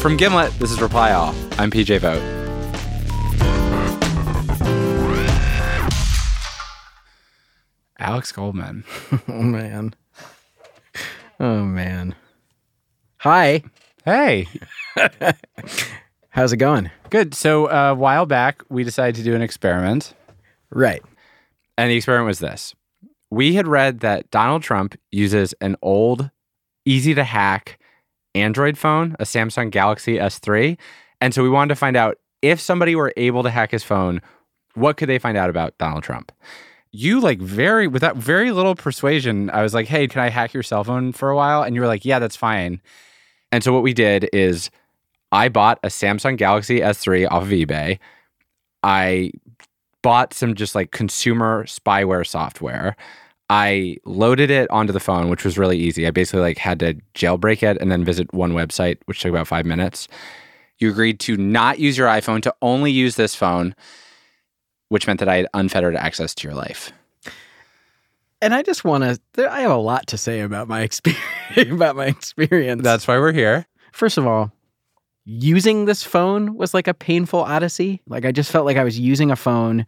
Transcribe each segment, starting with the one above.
From Gimlet, this is Reply All. I'm PJ Vogt. Alex Goldman. Oh man. Oh man. Hi. Hey. How's it going? Good. So uh, a while back, we decided to do an experiment, Right. and the experiment was this: we had read that Donald Trump uses an old, easy to hack Android phone, a Samsung Galaxy S3, and so we wanted to find out if somebody were able to hack his phone, what could they find out about Donald Trump? You like very without very little persuasion. I was like, "Hey, can I hack your cell phone for a while?" And you were like, "Yeah, that's fine." And so what we did is I bought a Samsung Galaxy S3 off of eBay. I bought some just like consumer spyware software. I loaded it onto the phone, which was really easy. I basically like had to jailbreak it and then visit one website, which took about five minutes. You agreed to not use your iPhone, to only use this phone, which meant that I had unfettered access to your life. And I just want to I have a lot to say about my experience about my experience. That's why we're here. First of all, using this phone was like a painful odyssey. Like I just felt like I was using a phone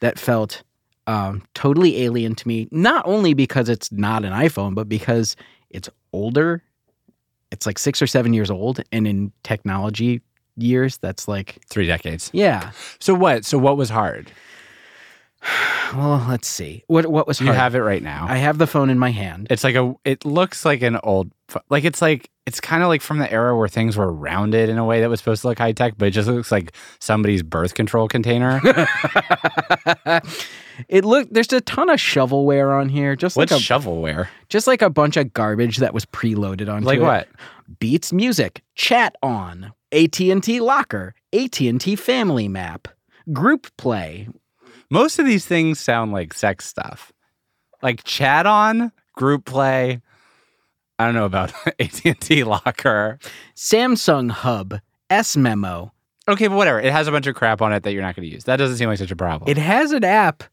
that felt um, totally alien to me. Not only because it's not an iPhone, but because it's older. It's like six or seven years old, and in technology years, that's like Three decades. yeah. So what? So what was hard? Well, let's see. What what was You hard? have it right now. I have the phone in my hand. It's like a. It looks like an old. Like it's like it's kind of like from the era where things were rounded in a way that was supposed to look high tech, but it just looks like somebody's birth control container. it look there's a ton of shovelware on here, just What's like a shovelware? just like a bunch of garbage that was preloaded onto Like it. what? Beats Music, ChatON, AT&T Locker, AT&T Family Map, Group Play. Most of these things sound like sex stuff, like chat on, group play. I don't know about AT and T Locker. Samsung Hub, S Memo. Okay, but whatever. It has a bunch of crap on it that you're not going to use. That doesn't seem like such a problem. It has an app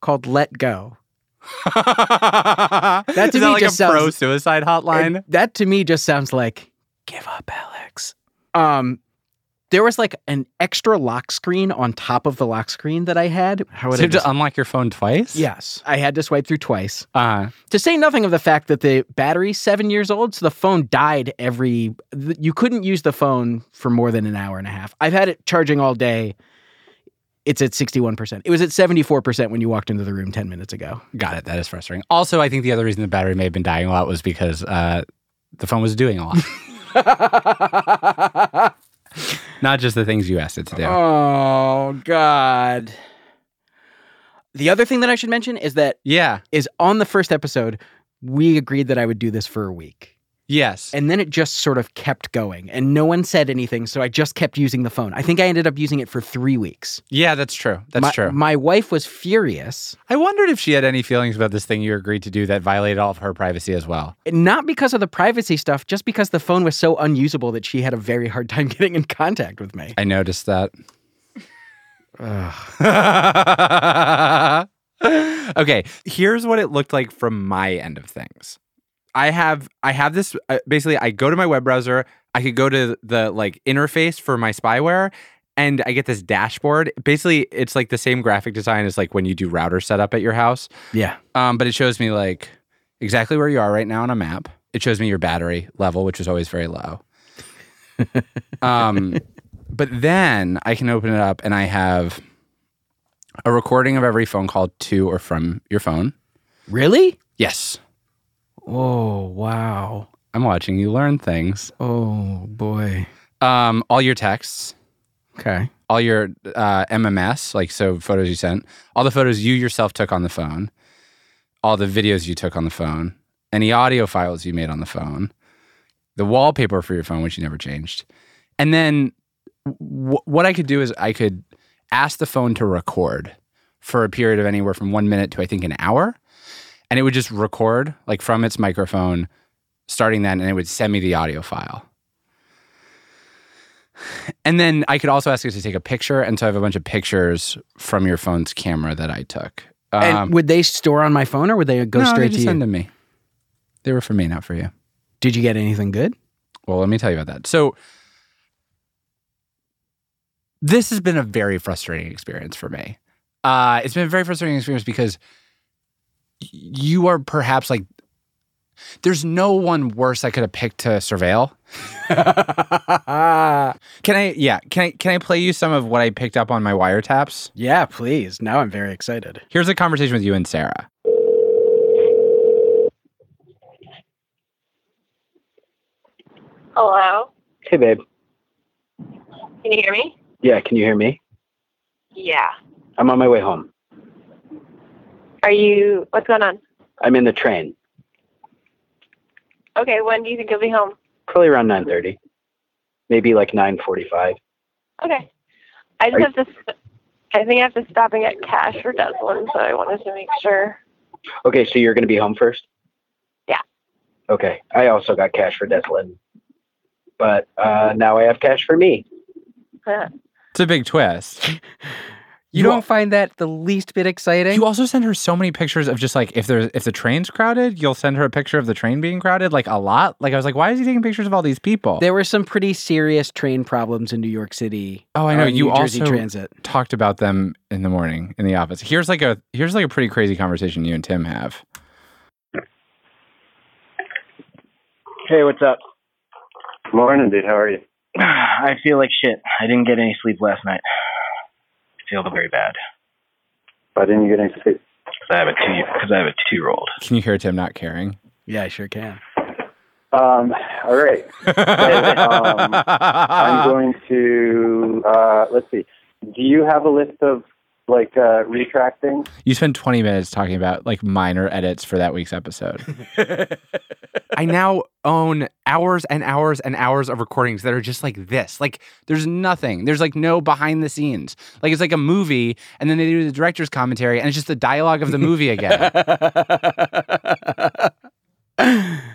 called Let Go. that to Is me that like just a pro suicide hotline. And that to me just sounds like give up, Alex. Um, there was like an extra lock screen on top of the lock screen that I had. How would so I you have to unlock your phone twice? Yes, I had to swipe through twice. Uh, To say nothing of the fact that the battery's seven years old, so the phone died every. You couldn't use the phone for more than an hour and a half. I've had it charging all day. It's at sixty-one percent. It was at seventy-four percent when you walked into the room ten minutes ago. got it. That is frustrating. Also, I think the other reason the battery may have been dying a lot was because uh, the phone was doing a lot. Not just the things you asked it to do. Oh God. The other thing that I should mention is that yeah. is on the first episode, we agreed that I would do this for a week. Yes. And then it just sort of kept going and no one said anything. So I just kept using the phone. I think I ended up using it for three weeks. yeah, that's true. That's my, true. My wife was furious, I wondered if she had any feelings about this thing you agreed to do that violated all of her privacy as well. not because of the privacy stuff, just because the phone was so unusable that she had a very hard time getting in contact with me. I noticed that. okay, here's what it looked like from my end of things. I have I have this uh, basically I go to my web browser, I could go to the like interface for my spyware and I get this dashboard. Basically, it's like the same graphic design as like when you do router setup at your house. Yeah. Um, but it shows me like exactly where you are right now on a map. It shows me your battery level, which is always very low. um, but then I can open it up and I have a recording of every phone call to or from your phone. Really? Yes, Oh, wow. I'm watching you learn things. Oh, boy. Um, all your texts, Okay. all your uh, MMS, like so photos you sent, all the photos you yourself took on the phone, all the videos you took on the phone, any audio files you made on the phone, the wallpaper for your phone, which you never changed. And then w- what I could do is I could ask the phone to record for a period of anywhere from one minute to I think an hour. And it would just record like from its microphone, starting then, and it would send me the audio file. And then I could also ask it to take a picture. And so I have a bunch of pictures from your phone's camera that I took. and would they store on my phone or would they go Um, no, straight they to you? send to me. They were for me, not for you. Did you get anything good? Well, let me tell you about that. So, this has been a very frustrating experience for me. Uh, it's been a very frustrating experience because you are perhaps like, there's no one worse I could have picked to surveil. Can I? Yeah. Can I? Can I play you some of what I picked up on my wiretaps? yeah, please. Now I'm very excited. Here's a conversation with you and Sarah. Hello. Hey, babe. Can you hear me? Yeah, can you hear me? Yeah. I'm on my way home. Are you? What's going on? I'm in the train. Okay. When do you think you'll be home? Probably around 9:30. Maybe like 9:45. Okay. I just Are you- have to. I think I have to stop and get cash for Deslin, so I wanted to make sure. Okay, so you're going to be home first? Yeah. Okay. I also got cash for Deslin. But uh, now I have cash for me. It's a big twist. You don't find that the least bit exciting? You also send her so many pictures of just like if there's if the train's crowded, you'll send her a picture of the train being crowded, like a lot. Like I was like, why is he taking pictures of all these people? there were some pretty serious train problems in New York City. oh, I know. You New Jersey also Transit. talked about them in the morning in the office. Here's like a here's like a pretty crazy conversation you and Tim have. Hey, what's up? Morning, dude. How are you? I feel like shit. I didn't get any sleep last night. I feel very bad Why didn't you get any sleep? because I have a two because I have a two year old. Can you hear Tim not caring? Yeah, I sure can. Um, all right. um, I'm going to, uh, let's see. Do you have a list of, like, uh, retracting? You spent 20 minutes talking about like minor edits for that week's episode. I now own hours and hours and hours of recordings that are just like this. Like there's nothing. There's like no behind the scenes. Like it's like a movie and then they do the director's commentary and it's just the dialogue of the movie again.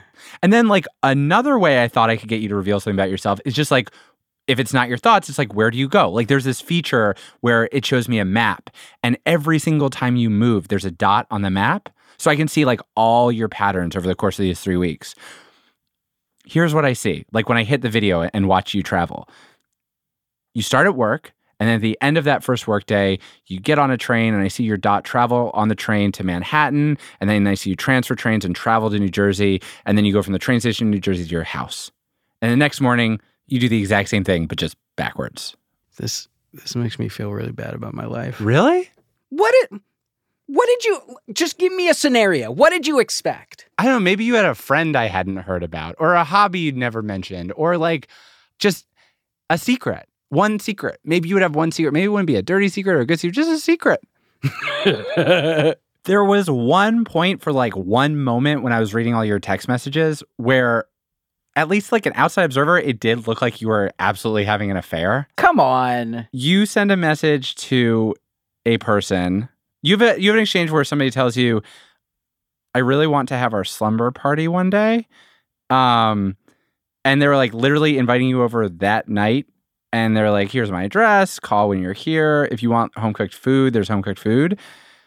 and then like another way I thought I could get you to reveal something about yourself is just like if it's not your thoughts, it's like, where do you go? Like, there's this feature where it shows me a map, and every single time you move, there's a dot on the map. So I can see like all your patterns over the course of these three weeks. Here's what I see like when I hit the video and watch you travel. You start at work, and then at the end of that first workday, you get on a train, and I see your dot travel on the train to Manhattan, and then I see you transfer trains and travel to New Jersey, and then you go from the train station in New Jersey to your house. And the next morning, you do the exact same thing, but just backwards. This this makes me feel really bad about my life. Really? What did what did you just give me a scenario? What did you expect? I don't know. Maybe you had a friend I hadn't heard about, or a hobby you'd never mentioned, or like just a secret. One secret. Maybe you would have one secret. Maybe it wouldn't be a dirty secret or a good secret, just a secret. there was one point for like one moment when I was reading all your text messages where, at least like an outside observer, it did look like you were absolutely having an affair. Come on. You send a message to a person. You have a, you have an exchange where somebody tells you, "I really want to have our slumber party one day," um, and they were like literally inviting you over that night. And they're like, "Here's my address. Call when you're here. If you want home cooked food, there's home cooked food."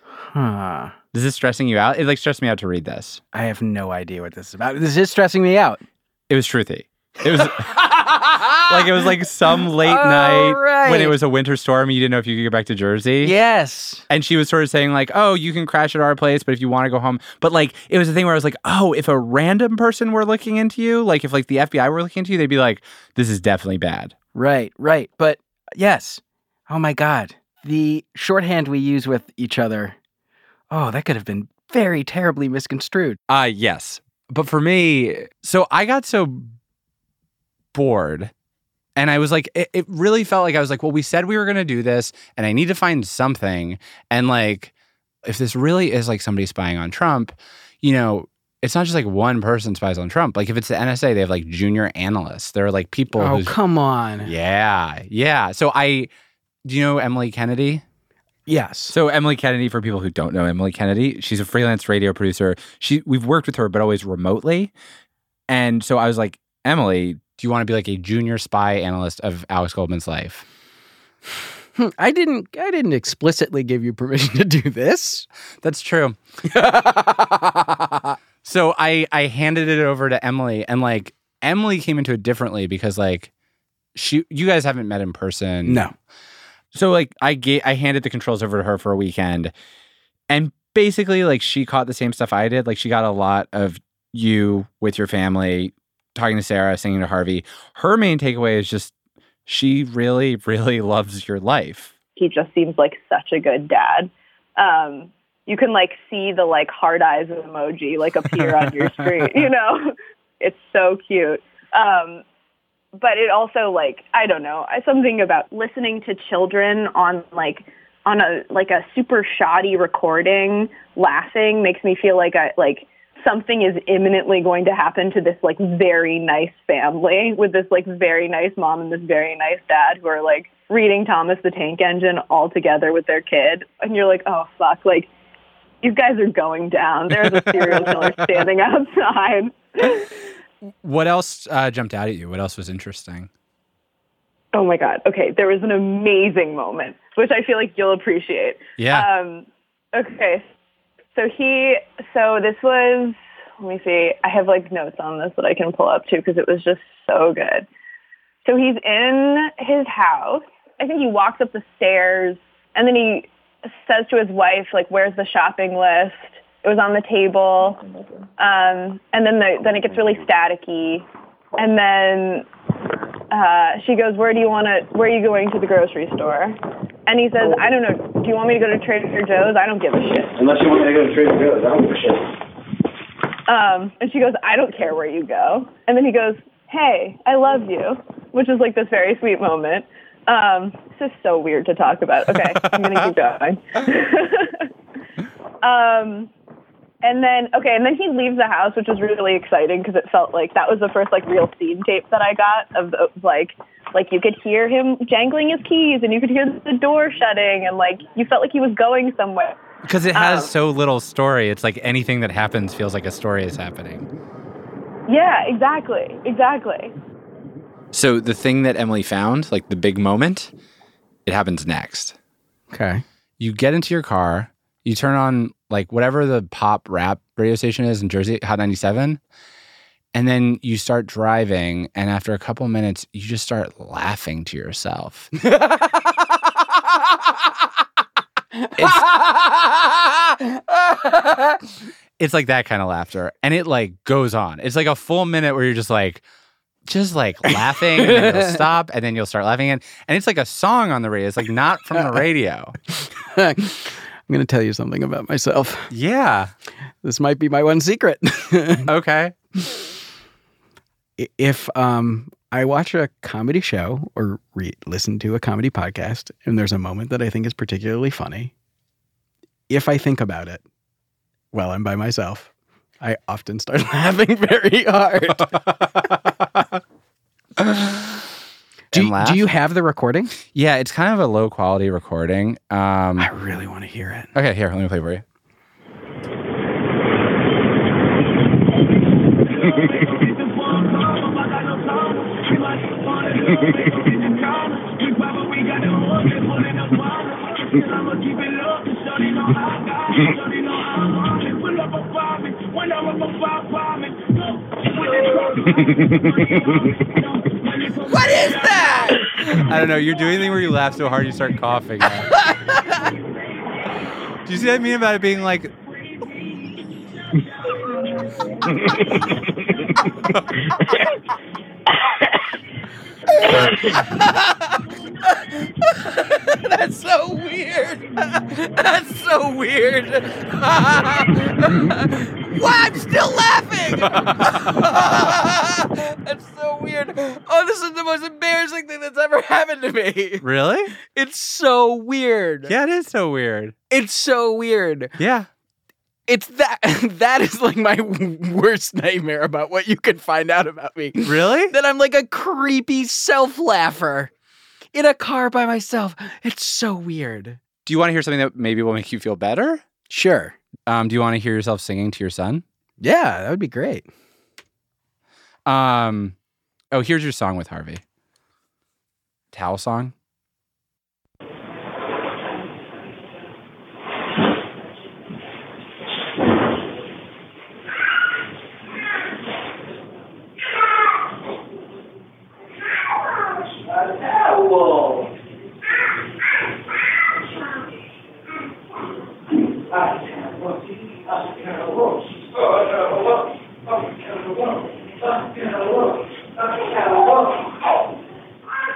Huh. Is this stressing you out? It like stressed me out to read this. I have no idea what this is about. This is stressing me out. It was truthy. It was like it was like some late Oh, night when it was a winter storm. You didn't know if you could get back to Jersey. Yes. And she was sort of saying like, "Oh, you can crash at our place, but if you want to go home." But like, it was a thing where I was like, "Oh, if a random person were looking into you, like if like the FBI were looking into you, they'd be like, this is definitely bad." Right, right. But yes. Oh my God. The shorthand we use with each other. Oh, that could have been very terribly misconstrued. Uh yes. But for me, so I got so bored and I was like it, it really felt like I was like, well, we said we were going to do this and I need to find something and like if this really is like somebody spying on Trump, you know, it's not just like one person spies on Trump. Like if it's the NSA, they have like junior analysts. There are like people Oh, come on. Yeah. Yeah. So I do you know Emily Kennedy? Yes. So Emily Kennedy, for people who don't know Emily Kennedy, she's a freelance radio producer. She we've worked with her, but always remotely. And so I was like, Emily, do you want to be like a junior spy analyst of Alex Goldman's life? Hmm, I didn't I didn't explicitly give you permission to do this. That's true. so I I handed it over to Emily, and like Emily came into it differently because like she you guys haven't met in person. No. So like I gave I handed the controls over to her for a weekend, and basically like she caught the same stuff I did. Like she got a lot of you with your family, talking to Sarah, singing to Harvey. Her main takeaway is just she really, really loves your life. he just seems like such a good dad. Um, you can like see the like hard eyes emoji like appear on your screen. You know, it's so cute. Um, but it also like I don't know something about listening to children on like on a like a super shoddy recording laughing makes me feel like I like something is imminently going to happen to this like very nice family with this like very nice mom and this very nice dad who are like reading Thomas the Tank Engine all together with their kid. And you're like oh fuck like these guys are going down. There's a serial killer standing outside What else uh, jumped out at you? What else was interesting? Oh my God. Okay. There was an amazing moment, which I feel like you'll appreciate. Yeah. Um, okay. So he, so this was, let me see. I have like notes on this that I can pull up too because it was just so good. So he's in his house. I think he walks up the stairs and then he says to his wife, like, where's the shopping list? It was on the table. Um, and then the, then it gets really staticky. And then uh, she goes, "Where do you want to? Where are you going to the grocery store?" And he says, "I don't know. Do you want me to go to Trader Joe's? I don't give a shit." Unless you want me to go to Trader Joe's, I don't give a shit. Um, and she goes, "I don't care where you go." And then he goes, "Hey, I love you," which is like this very sweet moment. Um, this is so weird to talk about. Okay, I'm gonna keep going. um, and then okay, and then he leaves the house, which was really exciting because it felt like that was the first like real scene tape that I got of the, like like you could hear him jangling his keys and you could hear the door shutting and like you felt like he was going somewhere. Because it has Um, so little story. It's like anything that happens feels like a story is happening. Yeah, exactly, exactly. So the thing that Emily found, like the big moment, it happens next. Okay. You get into your car, you turn on like whatever the pop rap radio station is in Jersey, Hot 97, and then you start driving and after a couple minutes you just start laughing to yourself. it's like that kind of laughter and it like goes on. It's like a full minute where you're just like just like laughing and then you'll stop and then you'll start laughing again. And it's like a song on the radio. It's like not from the radio. I'm going to tell you something about myself. Yeah. This might be my one secret. Okay. If um, I watch a comedy show or re- listen to a comedy podcast and there's a moment that I think is particularly funny, if I think about it while I'm by myself, I often start laughing very hard. do and you, laugh. Do you have the recording? Yeah, it's kind of a low quality recording. Um, I really want to hear it. Okay, here, let me play for you. What is that? I don't know. You're doing the thing where you laugh so hard you start coughing. Do you see what I mean about it being like? That's so weird. That's so weird. Why I'm still laughing? That's so weird. Oh, this is the most embarrassing thing that's ever happened to me. Really? It's so weird. Yeah, it is so weird. It's so weird. Yeah. It's that that is like my worst nightmare about what you can find out about me. Really? That I'm like a creepy self laugher in a car by myself. It's so weird. Do you want to hear something that maybe will make you feel better? Sure. Um, do you want to hear yourself singing to your son? Yeah, that would be great. Um, oh, here's your song with Harvey. Towel song.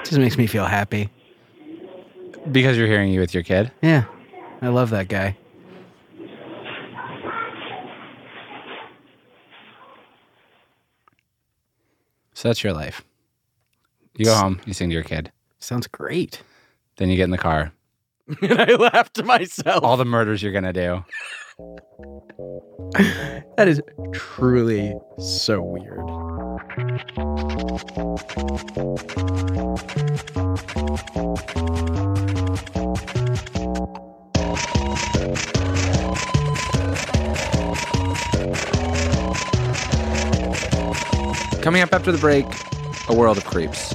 Just makes me feel happy. Because you're hearing you with your kid. Yeah. I love that guy. So that's your life. You go home, you sing to your kid. Sounds great. Then you get in the car. and I laugh to myself. All the murders you're gonna do. That is truly so weird. Coming up after the break, a world of creeps.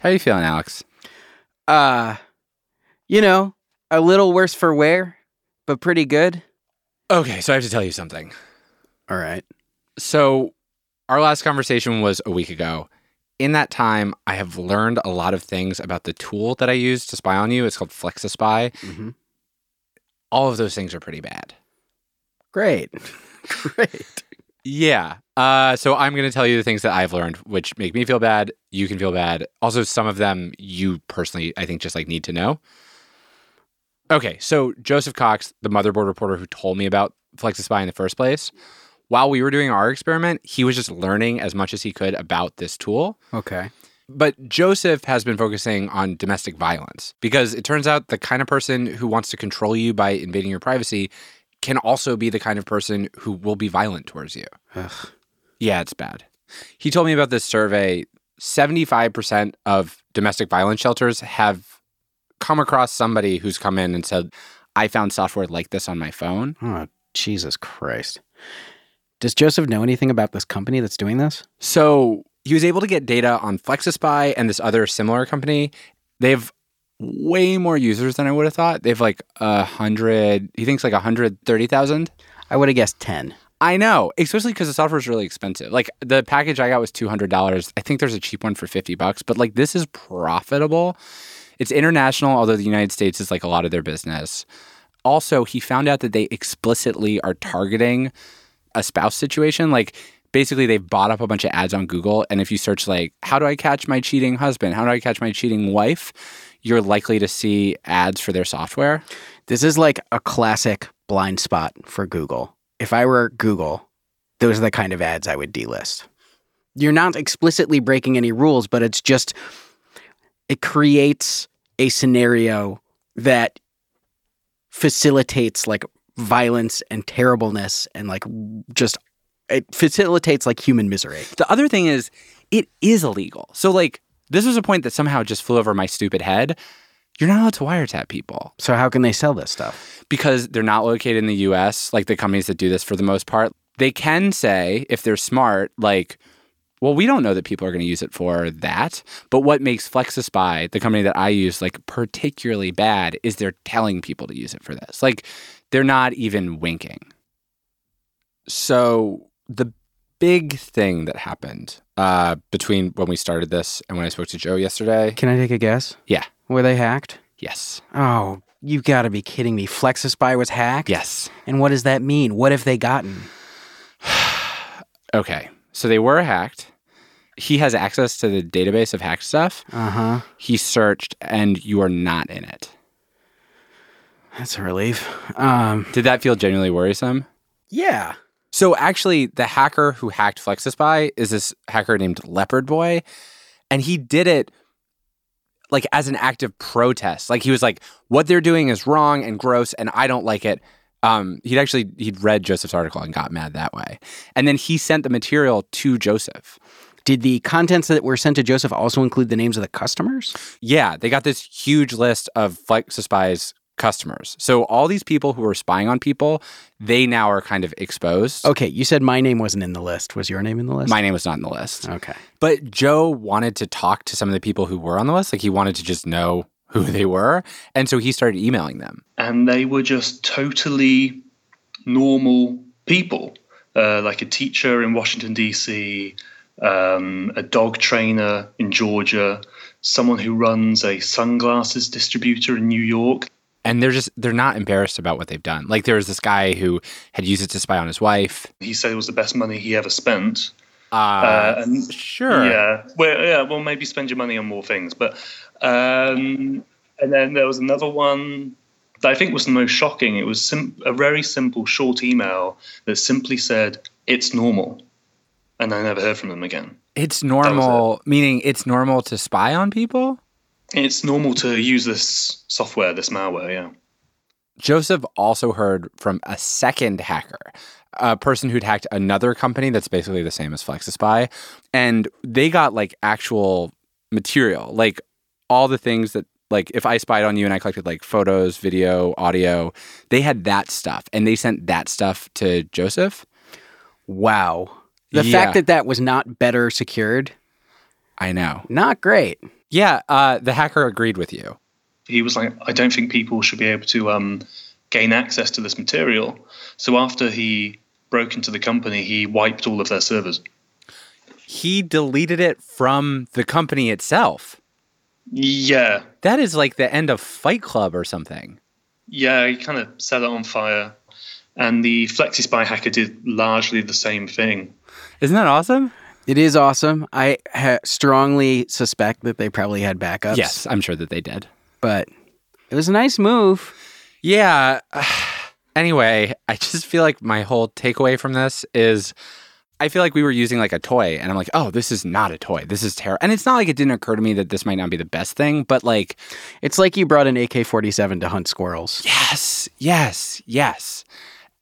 How are you feeling, Alex? Uh, you know, a little worse for wear, but pretty good. Okay, so I have to tell you something. All right. So, our last conversation was a week ago. In that time, I have learned a lot of things about the tool that I use to spy on you. It's called FlexiSpy. Mhm. All of those things are pretty bad. Great. Great. Yeah. Uh, so I'm going to tell you the things that I've learned, which make me feel bad. You can feel bad. Also, some of them you personally, I think, just like need to know. Okay. So Joseph Cox, the motherboard reporter who told me about FlexiSpy in the first place, while we were doing our experiment, he was just learning as much as he could about this tool. Okay. But Joseph has been focusing on domestic violence because it turns out the kind of person who wants to control you by invading your privacy can also be the kind of person who will be violent towards you. Ugh. Yeah, it's bad. He told me about this survey 75% of domestic violence shelters have come across somebody who's come in and said, I found software like this on my phone. Oh, Jesus Christ. Does Joseph know anything about this company that's doing this? So he was able to get data on FlexiSpy and this other similar company. They have way more users than I would have thought. They have like a hundred. He thinks like a hundred thirty thousand. I would have guessed ten. I know, especially because the software is really expensive. Like the package I got was two hundred dollars. I think there's a cheap one for fifty bucks, but like this is profitable. It's international, although the United States is like a lot of their business. Also, he found out that they explicitly are targeting a spouse situation. Like basically they've bought up a bunch of ads on Google. And if you search like, how do I catch my cheating husband? How do I catch my cheating wife? You're likely to see ads for their software. This is like a classic blind spot for Google. If I were Google, those are the kind of ads I would delist. You're not explicitly breaking any rules, but it's just, it creates a scenario that facilitates like violence and terribleness and like just it facilitates like human misery. The other thing is, it is illegal. So, like, this was a point that somehow just flew over my stupid head. You're not allowed to wiretap people. So, how can they sell this stuff? Because they're not located in the US, like the companies that do this for the most part. They can say, if they're smart, like, well, we don't know that people are going to use it for that. But what makes FlexiSpy, the company that I use, like particularly bad is they're telling people to use it for this. Like, they're not even winking. So, the big thing that happened uh, between when we started this and when I spoke to Joe yesterday. Can I take a guess? Yeah. Were they hacked? Yes. Oh, you've got to be kidding me. FlexiSpy was hacked? Yes. And what does that mean? What have they gotten? okay. So they were hacked. He has access to the database of hacked stuff. Uh huh. He searched, and you are not in it. That's a relief. Um, Did that feel genuinely worrisome? yeah. So actually, the hacker who hacked FlexiSpy is this hacker named Leopard Boy, and he did it like as an act of protest. Like he was like, "What they're doing is wrong and gross, and I don't like it." Um, he'd actually he'd read Joseph's article and got mad that way, and then he sent the material to Joseph. Did the contents that were sent to Joseph also include the names of the customers? Yeah, they got this huge list of FlexiSpy's customers. So all these people who were spying on people, they now are kind of exposed. Okay, you said my name wasn't in the list. Was your name in the list? My name was not in the list. Okay. But Joe wanted to talk to some of the people who were on the list. Like he wanted to just know who they were. And so he started emailing them. and they were just totally normal people, uh, like a teacher in Washington D.C., um, a dog trainer in Georgia, someone who runs a sunglasses distributor in New York. And they're just they're not embarrassed about what they've done. Like there was this guy who had used it to spy on his wife. He said it was the best money he ever spent. Uh, Uh, and sure. Yeah. Well, yeah. Well, maybe spend your money on more things. But um, and then there was another one that I think was the most shocking. It was sim- a very simple, short email that simply said, "It's normal," and I never heard from them again. It's normal, meaning it's normal to spy on people. It's normal to use this software, this malware. Yeah. Joseph also heard from a second hacker, a person who'd hacked another company that's basically the same as FlexiSpy, and they got like actual material, like all the things that like if I spied on you and I collected like photos, video, audio, they had that stuff and they sent that stuff to Joseph. Wow. The Yeah. fact that that was not better secured, I know. not great. Yeah, uh, the hacker agreed with you. He was like, "I don't think people should be able to um, gain access to this material." So after he broke into the company, he wiped all of their servers. He deleted it from the company itself. Yeah, That is like the end of Fight Club or something. yeah. He kind of set it on fire. and the FlexiSpy hacker did largely the same thing. Isn't that awesome? It is awesome. I ha- strongly suspect that they probably had backups. Yes, I'm sure that they did. But it was a nice move. Yeah. Anyway, I just feel like my whole takeaway from this is I feel like we were using like a toy and I'm like, "Oh, this is not a toy. This is terrible." And it's not like it didn't occur to me that this might not be the best thing, but like It's like you brought an AK-47 to hunt squirrels. Yes, yes, yes.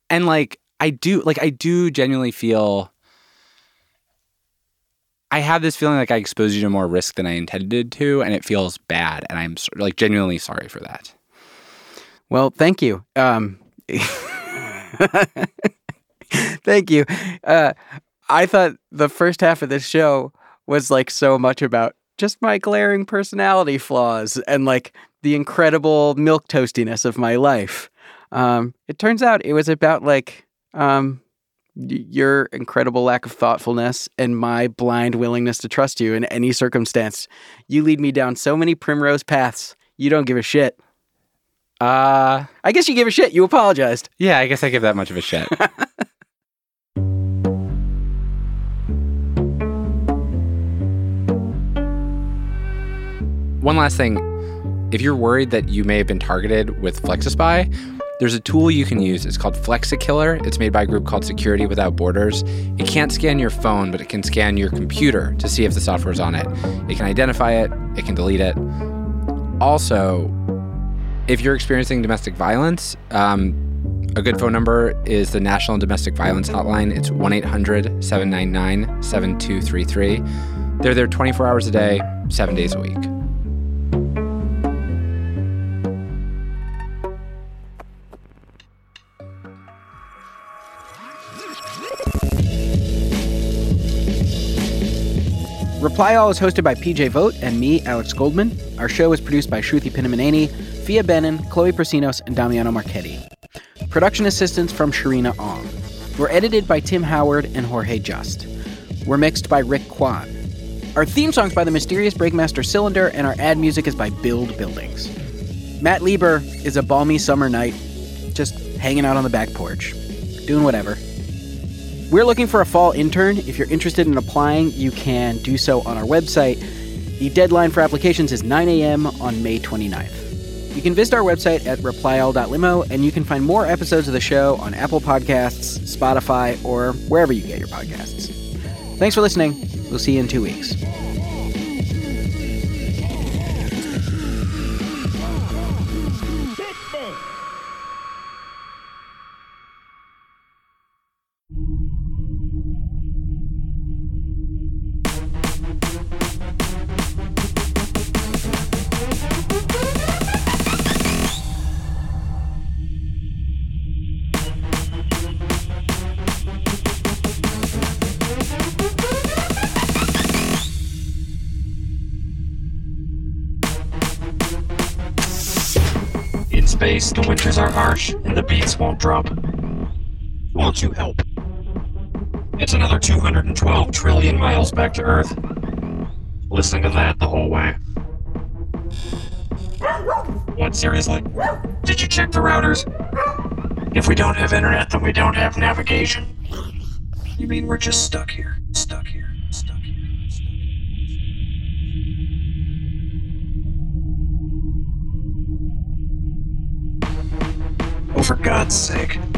And like I do like I do genuinely feel I have this feeling like I exposed you to more risk than I intended to and it feels bad and I'm like genuinely sorry for that. Well, thank you. Um, thank you. Uh, I thought the first half of this show was like so much about just my glaring personality flaws and like the incredible milk toastiness of my life. Um, it turns out it was about like um, your incredible lack of thoughtfulness and my blind willingness to trust you in any circumstance. You lead me down so many primrose paths. You don't give a shit. Uh I guess you give a shit. You apologized. yeah, I guess I give that much of a shit. One last thing. If you're worried that you may have been targeted with FlexiSpy, there's a tool you can use. It's called FlexiKiller. It's made by a group called Security Without Borders. It can't scan your phone, but it can scan your computer to see if the software's on it. It can identify it, it can delete it. Also, if you're experiencing domestic violence, um, a good phone number is the National Domestic Violence Hotline. It's 1 800 799 7233. They're there 24 hours a day, seven days a week. Reply All is hosted by PJ Vogt and me, Alex Goldman. Our show is produced by Shruti Pinamaneni, Phia Bennin, Chloe Prasinos, and Damiano Marchetti. Production assistance from Sharina Ong. We're edited by Tim Howard and Jorge Just. We're mixed by Rick Kwan. Our theme song's by the mysterious Breakmaster Cylinder, and our ad music is by Build Buildings. Matt Lieber is a balmy summer night, just hanging out on the back porch, doing whatever. We're looking for a fall intern. If you're interested in applying, you can do so on our website. The deadline for applications is 9 a.m. on May 29th. You can visit our website at replyall.limo, and you can find more episodes of the show on Apple Podcasts, Spotify, or wherever you get your podcasts. Thanks for listening. We'll see you in two weeks. The winters are harsh and the beats won't drop. Won't you help? It's another 212 trillion miles back to Earth. Listen to that the whole way. What, seriously? Did you check the routers? If we don't have internet, then we don't have navigation. You mean we're just? Stuck here? For God's sake.